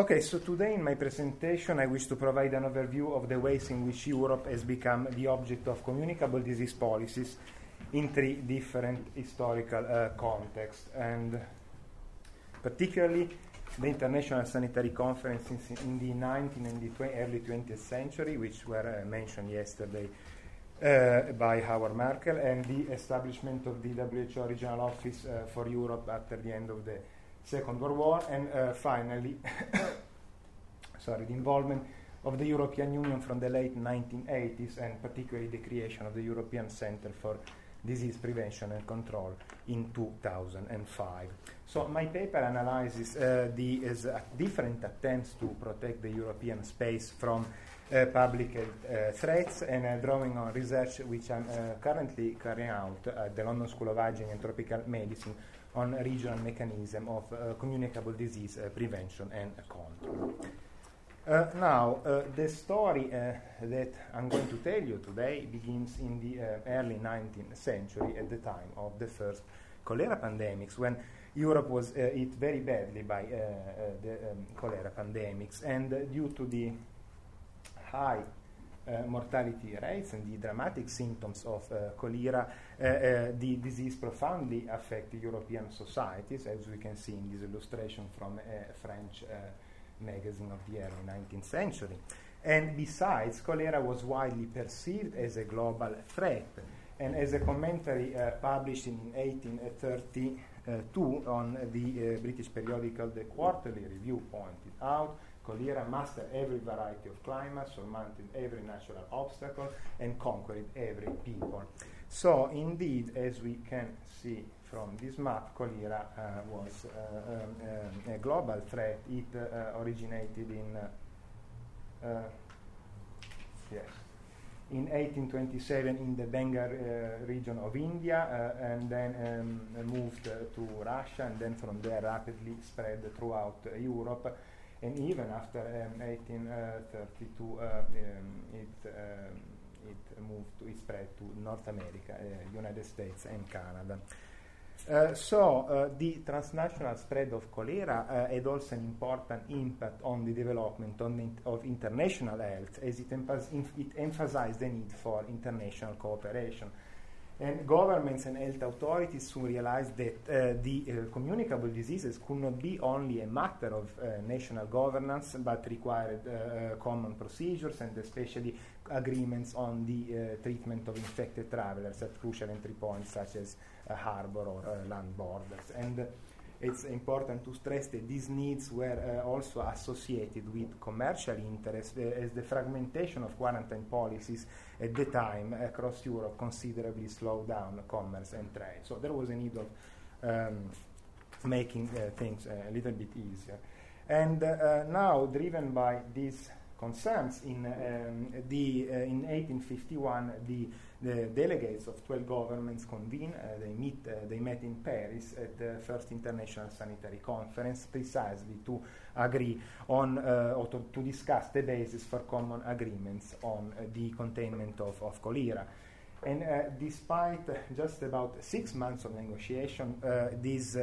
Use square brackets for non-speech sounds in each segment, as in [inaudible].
Okay, so today in my presentation I wish to provide an overview of the ways in which Europe has become the object of communicable disease policies in three different historical uh, contexts, and particularly the International Sanitary Conference in, in the 19th and the tw- early 20th century, which were uh, mentioned yesterday uh, by Howard Markel, and the establishment of the WHO Regional Office uh, for Europe after the end of the Second World War, and uh, finally, [coughs] sorry, the involvement of the European Union from the late 1980s, and particularly the creation of the European Center for Disease Prevention and Control in 2005. So my paper analyzes uh, the uh, different attempts to protect the European space from uh, public uh, threats and uh, drawing on research which I'm uh, currently carrying out at the London School of Hygiene and Tropical Medicine on regional mechanism of communicable disease prevention and control. Uh, now, uh, the story uh, that I'm going to tell you today begins in the early 19th century at the time of the first cholera pandemics, when Europe was hit very badly by the um, cholera pandemics, and due to the high uh, mortality rates and the dramatic symptoms of uh, cholera, uh, the disease profoundly affected European societies, as we can see in this illustration from a French magazine of the early 19th century. And besides, cholera was widely perceived as a global threat. And as a commentary uh, published in 1832 on the uh, British periodical The Quarterly Review pointed out, cholera mastered every variety of climate, surmounted every natural obstacle, and conquered every people. So, indeed, as we can see from this map, cholera uh, was uh, um, a global threat. It uh, originated in yes, in 1827 in the Bengal uh, region of India uh, and then um, moved uh, to Russia and then from there rapidly spread throughout Europe and even after 1832 um, um, it, um, it moved to, it spread to North America, United States and Canada. Uh, so uh, the transnational spread of cholera uh, had also an important impact on the development on the of international health, as it, it, emphasized the need for international cooperation. And governments and health authorities soon realized that uh, the uh, communicable diseases could not be only a matter of uh, national governance, but required uh, uh, common procedures and especially agreements on the treatment of infected travelers at crucial entry points such as harbor or land borders. And it's important to stress that these needs were uh, also associated with commercial interests, uh, as the fragmentation of quarantine policies at the time across Europe considerably slowed down commerce and trade. So there was a need of um, making uh, things a little bit easier. And uh, now, driven by these concerns, in, um, the, uh, in 1851, the the delegates of 12 governments convene. Uh, they meet. Uh, they met in Paris at the first international sanitary conference, precisely to agree on or to, to, discuss the basis for common agreements on the containment of, of cholera. And uh, despite just about six months of negotiation, uh, this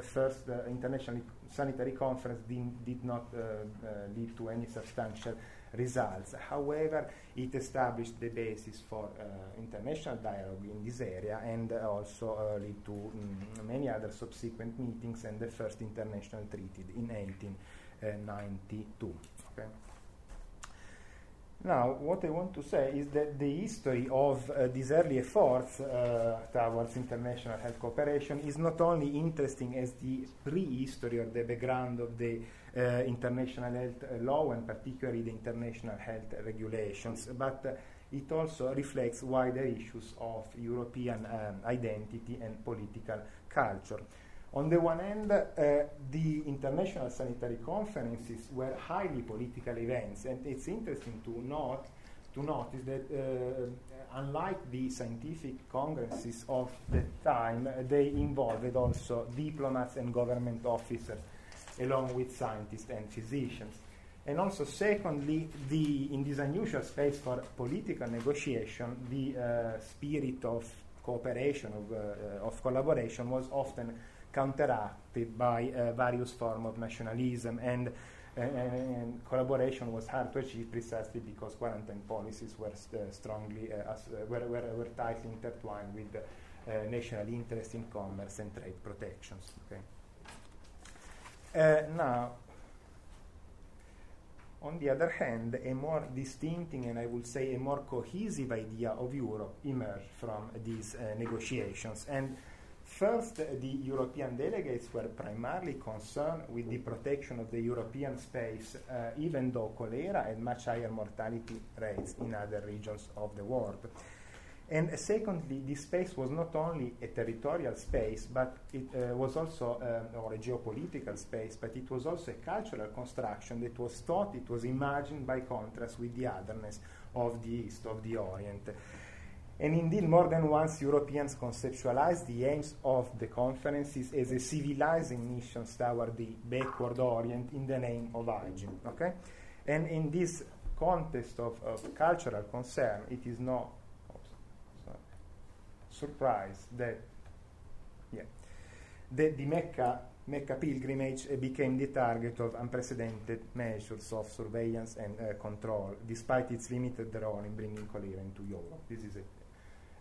first international sanitary conference did, did not lead to any substantial results. However, it established the basis for uh, international dialogue in this area and uh, also uh, led to mm, many other subsequent meetings and the first international treaty in 1892. Okay. Now, what I want to say is that the history of uh, these early efforts uh, towards international health cooperation is not only interesting as the prehistory or the background of the uh, international health law and particularly the international health regulations, but uh, it also reflects wider issues of European um, identity and political culture. On the one hand, uh, the international sanitary conferences were highly political events, and it's interesting to note to notice that uh, unlike the scientific congresses of the time, they involved also diplomats and government officers, along with scientists and physicians. And also, secondly, the, in this unusual space for political negotiation, the uh, spirit of cooperation, of, uh, of collaboration, was often counteracted by uh, various forms of nationalism and and, and, collaboration was hard to achieve precisely because quarantine policies were st- uh, strongly uh, as, uh, were, were, were, tightly intertwined with uh, national interest in commerce and trade protections. Okay. Uh, now, on the other hand, a more distinctive and I would say a more cohesive idea of Europe emerged from these uh, negotiations. And First, the European delegates were primarily concerned with the protection of the European space, uh, even though cholera had much higher mortality rates in other regions of the world. And secondly, this space was not only a territorial space, but it uh, was also, uh, or a geopolitical space, but it was also a cultural construction that was thought, it was imagined by contrast with the otherness of the East, of the Orient. And indeed, more than once, Europeans conceptualized the aims of the conferences as a civilizing mission toward the backward Orient in the name of hygiene. Okay? And in this context of, of cultural concern, it is no oh, surprise that yeah, the, the Mecca, Mecca pilgrimage uh, became the target of unprecedented measures of surveillance and uh, control, despite its limited role in bringing cholera into Europe. This is a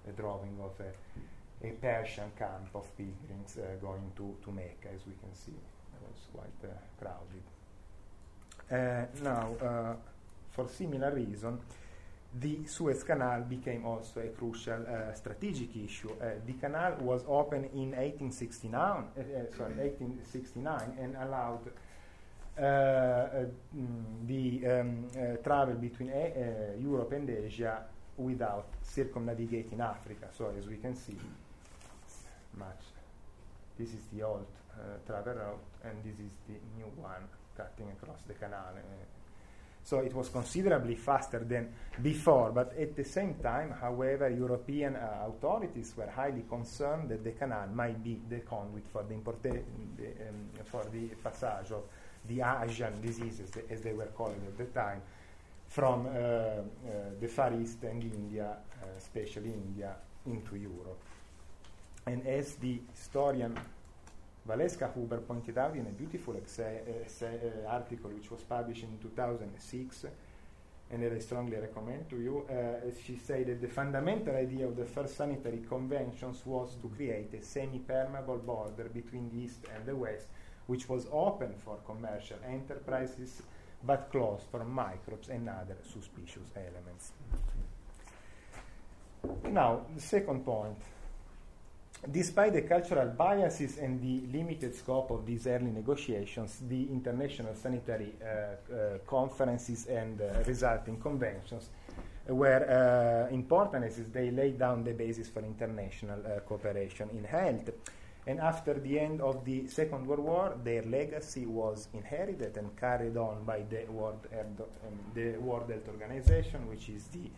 a drawing of a, a Persian camp of pilgrims uh, going to, to Mecca, as we can see. It was quite crowded. Uh, now, for similar reason, the Suez Canal became also a crucial uh, strategic issue. Uh, the canal was opened in 1869, uh, sorry, 1869 and allowed mm, the um, travel between Europe and Asia without circumnavigating Africa. So as we can see, much. This is the old uh, travel route, and this is the new one cutting across the canal. Uh, so it was considerably faster than before, but at the same time, however, European uh, authorities were highly concerned that the canal might be the conduit for the, importa- the um, for the passage of the Asian diseases, as they were called at the time, from uh, uh, the Far East and India, especially India, into Europe. And as the historian Valeska Huber pointed out in a beautiful essay, essay, article which was published in 2006, and that I strongly recommend to you, uh, she said that the fundamental idea of the first sanitary conventions was to create a semi-permeable border between the East and the West, which was open for commercial enterprises but closed for microbes and other suspicious elements. Now, the second point. Despite the cultural biases and the limited scope of these early negotiations, the international sanitary uh, uh, conferences and uh, resulting conventions were uh, important as they laid down the basis for international uh, cooperation in health. And after the end of the Second World War, their legacy was inherited and carried on by the World, Health, um, the World Health Organization, which is the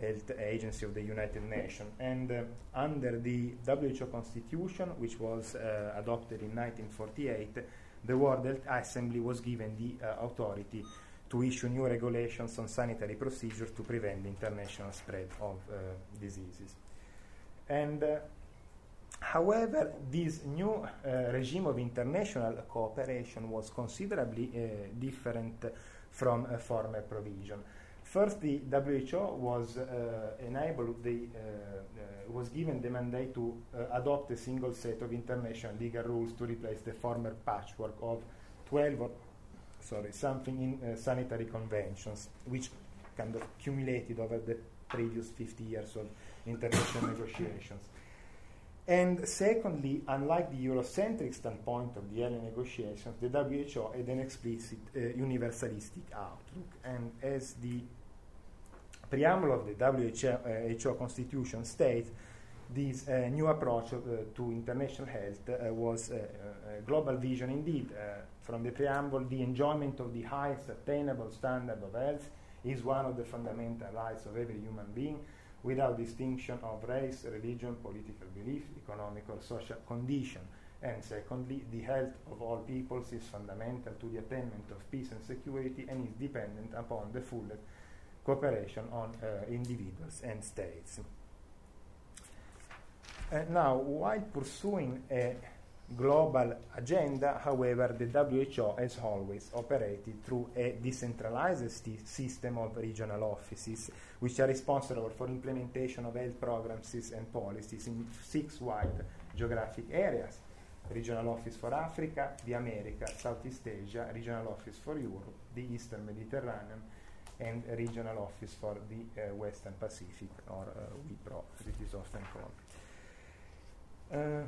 health agency of the United Nations. And uh, under the WHO Constitution, which was uh, adopted in 1948, the World Health Assembly was given the uh, authority to issue new regulations on sanitary procedures to prevent the international spread of uh, diseases. And uh, However, this new uh, regime of international cooperation was considerably uh, different from a former provision. First, the WHO was uh, enabled, the, uh, uh, was given the mandate to uh, adopt a single set of international legal rules to replace the former patchwork of 12 or, sorry, something in sanitary conventions, which kind of accumulated over the previous 50 years of international negotiations. And secondly, unlike the Eurocentric standpoint of the early negotiations, the WHO had an explicit uh, universalistic outlook. And as the preamble of the WHO uh, constitution states, this uh, new approach uh, to international health uh, was a global vision indeed. Uh, from the preamble, the enjoyment of the highest attainable standard of health is one of the fundamental rights of every human being without distinction of race, religion, political belief, economic or social condition. And secondly, the health of all peoples is fundamental to the attainment of peace and security and is dependent upon the full cooperation on uh, individuals and states. Uh, now, while pursuing a global agenda, however, the WHO has always operated through a decentralized system of regional offices, which are responsible for implementation of health programs and policies in six wide geographic areas. Regional Office for Africa, the Americas, Southeast Asia, Regional Office for Europe, the Eastern Mediterranean, and Regional Office for the uh, Western Pacific, or uh, WPRO, as it is often called. Uh,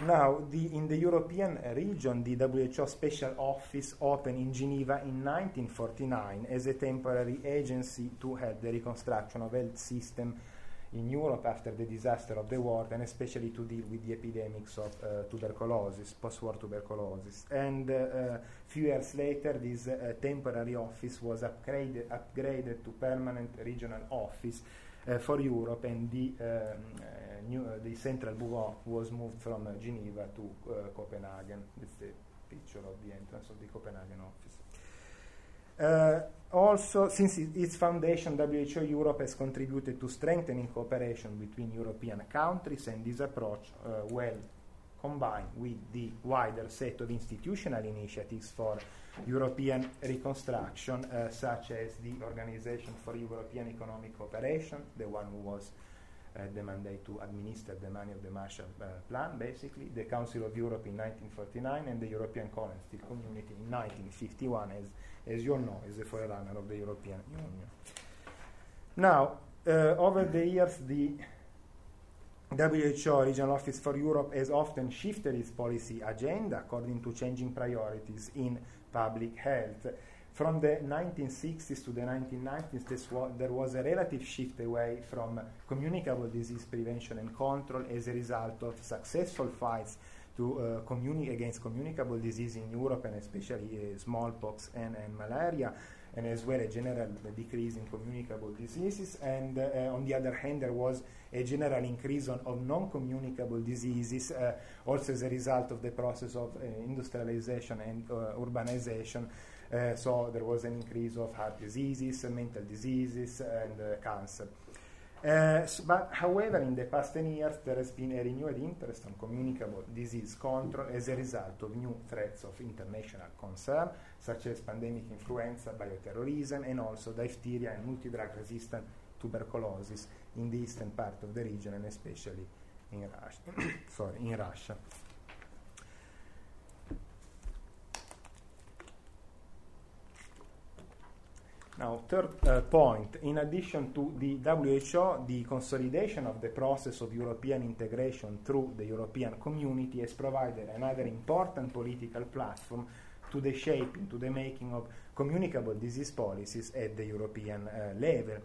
now, the, in the European region, the WHO Special Office opened in Geneva in 1949 as a temporary agency to help the reconstruction of health system in Europe after the disaster of the war, and especially to deal with the epidemics of uh, tuberculosis, post-war tuberculosis. And a uh, few years later, this uh, temporary office was upgraded, to permanent regional office uh, for Europe, and the, um, uh, new, uh, the central bureau was moved from Geneva to Copenhagen. It's the picture of the entrance of the Copenhagen office. Uh, also, since its foundation, WHO Europe has contributed to strengthening cooperation between European countries, and this approach, uh, well combined with the wider set of institutional initiatives for European reconstruction, uh, such as the Organization for European Economic Cooperation, the one who was the mandate to administer the money of the Marshall uh, Plan, basically, the Council of Europe in 1949, and the European Coal and Steel Community in 1951, as, as you all know, is the forerunner of the European Union. Now, uh, over the years, the WHO Regional Office for Europe has often shifted its policy agenda according to changing priorities in public health. From the 1960s to the 1990s, there was a relative shift away from communicable disease prevention and control as a result of successful fights to uh, communi- against communicable disease in Europe, and especially uh, smallpox and, and, malaria, and as well a general decrease in communicable diseases. And uh, on the other hand, there was a general increase on, of non-communicable diseases, uh, also as a result of the process of uh, industrialization and uh, urbanization. Uh, so there was an increase of heart diseases, mental diseases, and uh, cancer. Uh, but however, in the past 10 years, there has been a renewed interest on communicable disease control as a result of new threats of international concern, such as pandemic influenza, bioterrorism, and also diphtheria and multi-drug resistant tuberculosis in the eastern part of the region and especially in Russia. [coughs] sorry, in Russia. Now, third uh, point, in addition to the WHO, the consolidation of the process of European integration through the European community has provided another important political platform to the shaping, to the making of communicable disease policies at the European uh, level.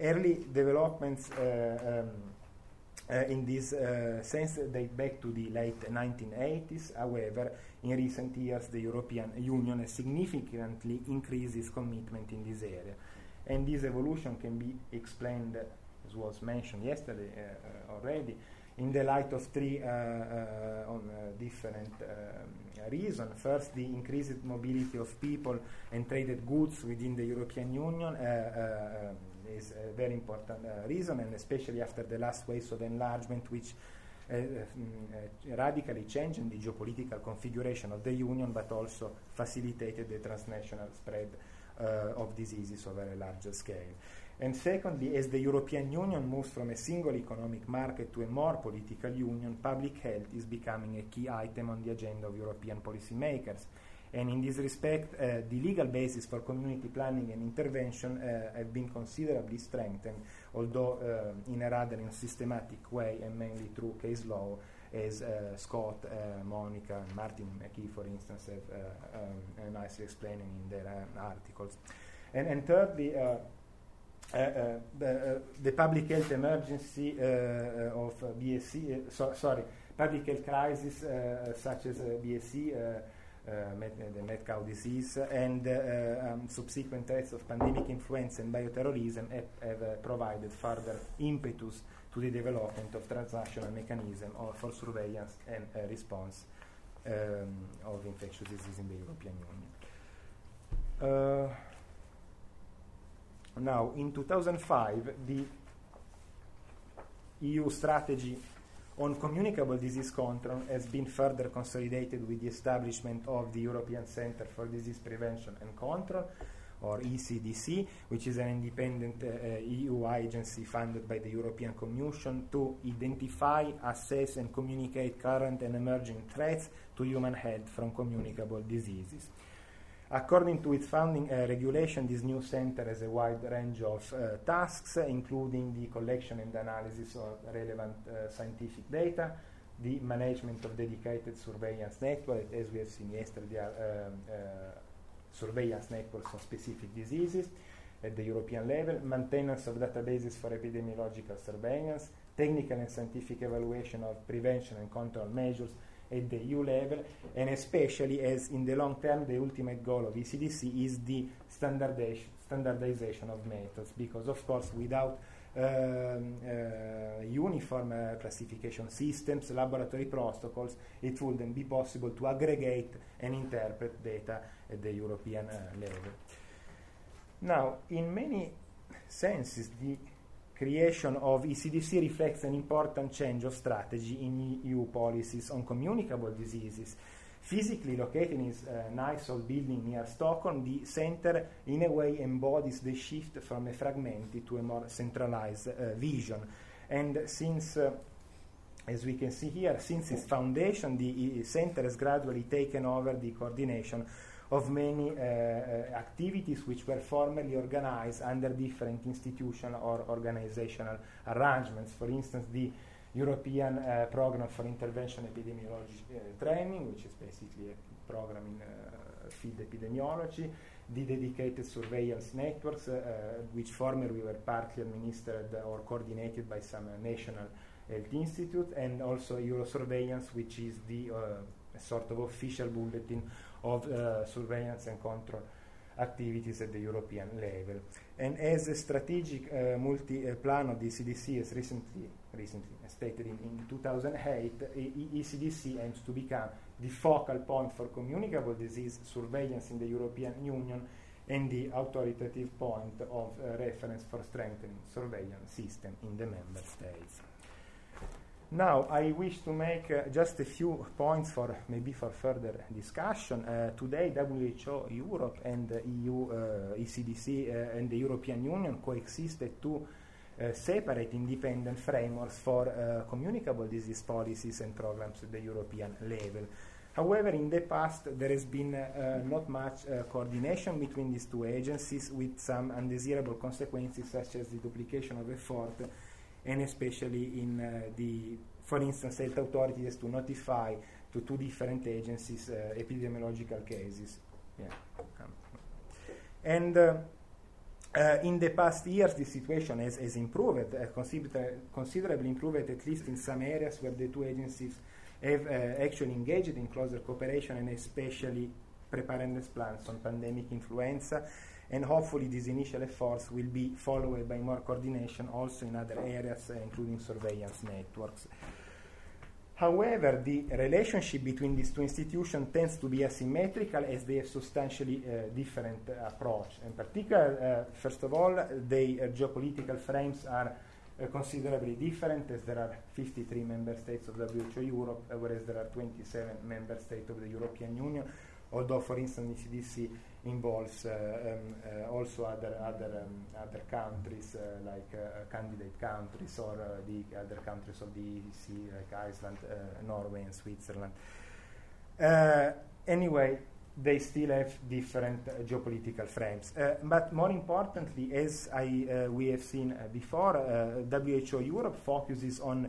Early developments uh, um, uh, in this uh, sense date back to the late 1980s. However, in recent years, the European Union has significantly increased its commitment in this area. And this evolution can be explained, as was mentioned yesterday uh, already, in the light of three uh, uh, on, uh, different um, reasons. First, the increased mobility of people and traded goods within the European Union. Um, is a very important uh, reason, and especially after the last waves of enlargement, which uh, Eh, eh, mm, eh, radically changing the geopolitical configuration of the Union, but also facilitated the transnational spread of diseases over a larger scale. And secondly, as the European Union moves from a single economic market to a more political union, public health is becoming a key item on the agenda of European policymakers. And in this respect, uh, the legal basis for community planning and intervention uh, have been considerably strengthened, although uh, in a rather unsystematic way and mainly through case law, as uh, Scott, uh, Monica, and Martin McKee, for instance, have uh, um, nicely explained in their articles. And, and thirdly, the, the, public health emergency of BSE, so, sorry, public health crisis such as BSE uh, the mad cow disease, and uh, um, subsequent threats of pandemic influenza and bioterrorism have, have uh, provided further impetus to the development of transnational mechanism for surveillance and response um, of infectious disease in the European Union. now, in 2005, the EU strategy on communicable disease control has been further consolidated with the establishment of the European Center for Disease Prevention and Control, or ECDC, which is an independent uh, EU agency funded by the European Commission to identify, assess, and communicate current and emerging threats to human health from communicable diseases. According to its founding uh, regulation, this new center has a wide range of uh, tasks, including the collection and analysis of relevant uh, scientific data, the management of dedicated surveillance network, as we have seen yesterday, um, uh, surveillance networks on specific diseases at the European level, maintenance of databases for epidemiological surveillance, technical and scientific evaluation of prevention and control measures, at the EU level, and especially as in the long term, the ultimate goal of ECDC is the standardization, standardization of methods, because of course, without um, uh, uniform uh, classification systems, laboratory protocols, it wouldn't be possible to aggregate and interpret data at the European uh, level. Now, in many senses, the creation of ECDC reflects an important change of strategy in EU policies on communicable diseases. Physically located in its uh, nice old building near Stockholm, the center in a way embodies the shift from a fragmented to a more centralized uh, vision. And since uh, as we can see here, since its foundation, the center has gradually taken over the coordination of many uh, uh, activities which were formerly organized under different institutional or organizational arrangements. For instance, the European uh, Program for Intervention Epidemiology Training, which is basically a program in field epidemiology, the dedicated surveillance networks, uh, which formerly were partly administered or coordinated by some uh, national health institute, and also Eurosurveillance, which is the uh, sort of official bulletin of uh, surveillance and control activities at the European level. And as a strategic uh, multi-plan of the ECDC has recently, recently stated in, in 2008, e- ECDC aims to become the focal point for communicable disease surveillance in the European Union and the authoritative point of uh, reference for strengthening surveillance system in the member states. Now, I wish to make uh, just a few points for maybe for further discussion. Uh, today, WHO, Europe, and the EU, uh, ECDC, uh, and the European Union coexist as two uh, separate independent frameworks for uh, communicable disease policies and programs at the European level. However, in the past, there has been not much coordination between these two agencies, with some undesirable consequences, such as the duplication of effort and especially in uh, the, for instance, health authorities to notify to two different agencies uh, epidemiological cases. Yeah. Um, and uh, uh, in the past years, the situation has, has improved, uh, consider- considerably improved, at least in some areas where the two agencies have uh, actually engaged in closer cooperation and especially preparedness plans on pandemic influenza and hopefully these initial efforts will be followed by more coordination also in other areas, uh, including surveillance networks. However, the relationship between these two institutions tends to be asymmetrical as they have substantially uh, different uh, approach. In particular, uh, first of all, their geopolitical frames are considerably different as there are 53 member states of WHO Europe, whereas there are 27 member states of the European Union, although, for instance, ECDC involves uh, um, uh, also other other um, other countries uh, like candidate countries or the other countries of the EDC like Iceland, Norway, and Switzerland. anyway, they still have different uh, geopolitical frames. Uh, but more importantly, as I, uh, we have seen before, WHO Europe focuses on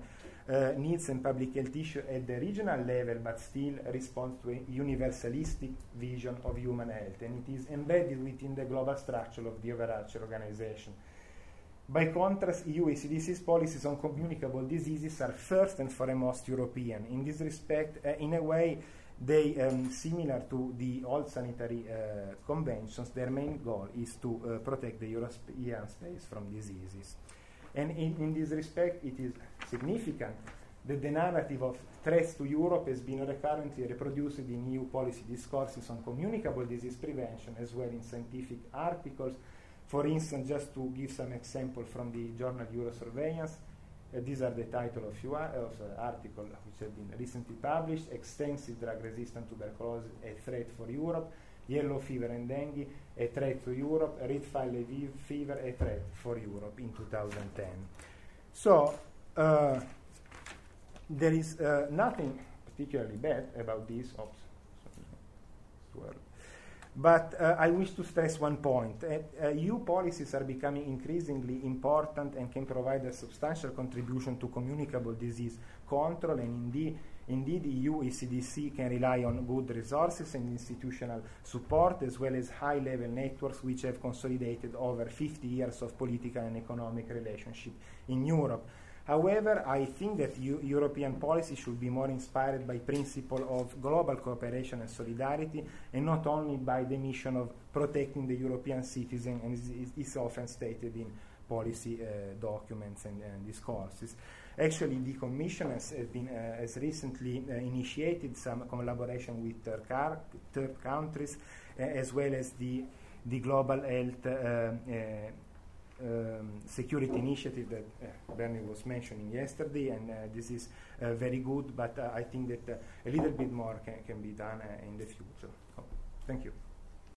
uh, needs and public health issue at the regional level, but still responds to a universalistic vision of human health, and it is embedded within the global structure of the overarching organization. By contrast, EU ECDC's policies on communicable diseases are first and foremost European. In this respect, uh, in a way, they, um, similar to the old sanitary uh, conventions, their main goal is to protect the European space from diseases. And in, in this respect, it is significant that the narrative of threats to Europe has been recurrently reproduced in EU policy discourses on communicable disease prevention as well in scientific articles. For instance, just to give some example from the journal Eurosurveillance, Uh, these are the title of few ar- of uh, article which have been recently published. Extensive drug-resistant tuberculosis, a threat for Europe. Yellow fever and dengue, a threat to Europe. Rift Valley fever, a threat for Europe in 2010. So uh, there is uh, nothing particularly bad about this. Oops, but uh, I wish to stress one point. Uh, EU policies are becoming increasingly important and can provide a substantial contribution to communicable disease control, and indeed, indeed EU ECDC can rely on good resources and institutional support, as well as high level networks which have consolidated over 50 years of political and economic relationship in Europe. However, I think that U- European policy should be more inspired by principle of global cooperation and solidarity, and not only by the mission of protecting the European citizen, and is, is often stated in policy uh, documents and, and, discourses. Actually, the Commission has, been, uh, has recently uh, initiated some collaboration with third, car- third countries, uh, as well as the, the Global Health um, security initiative that uh, Bernie was mentioning yesterday, and uh, this is uh, very good, but I think that a little bit more can, can be done in the future. Oh, thank you.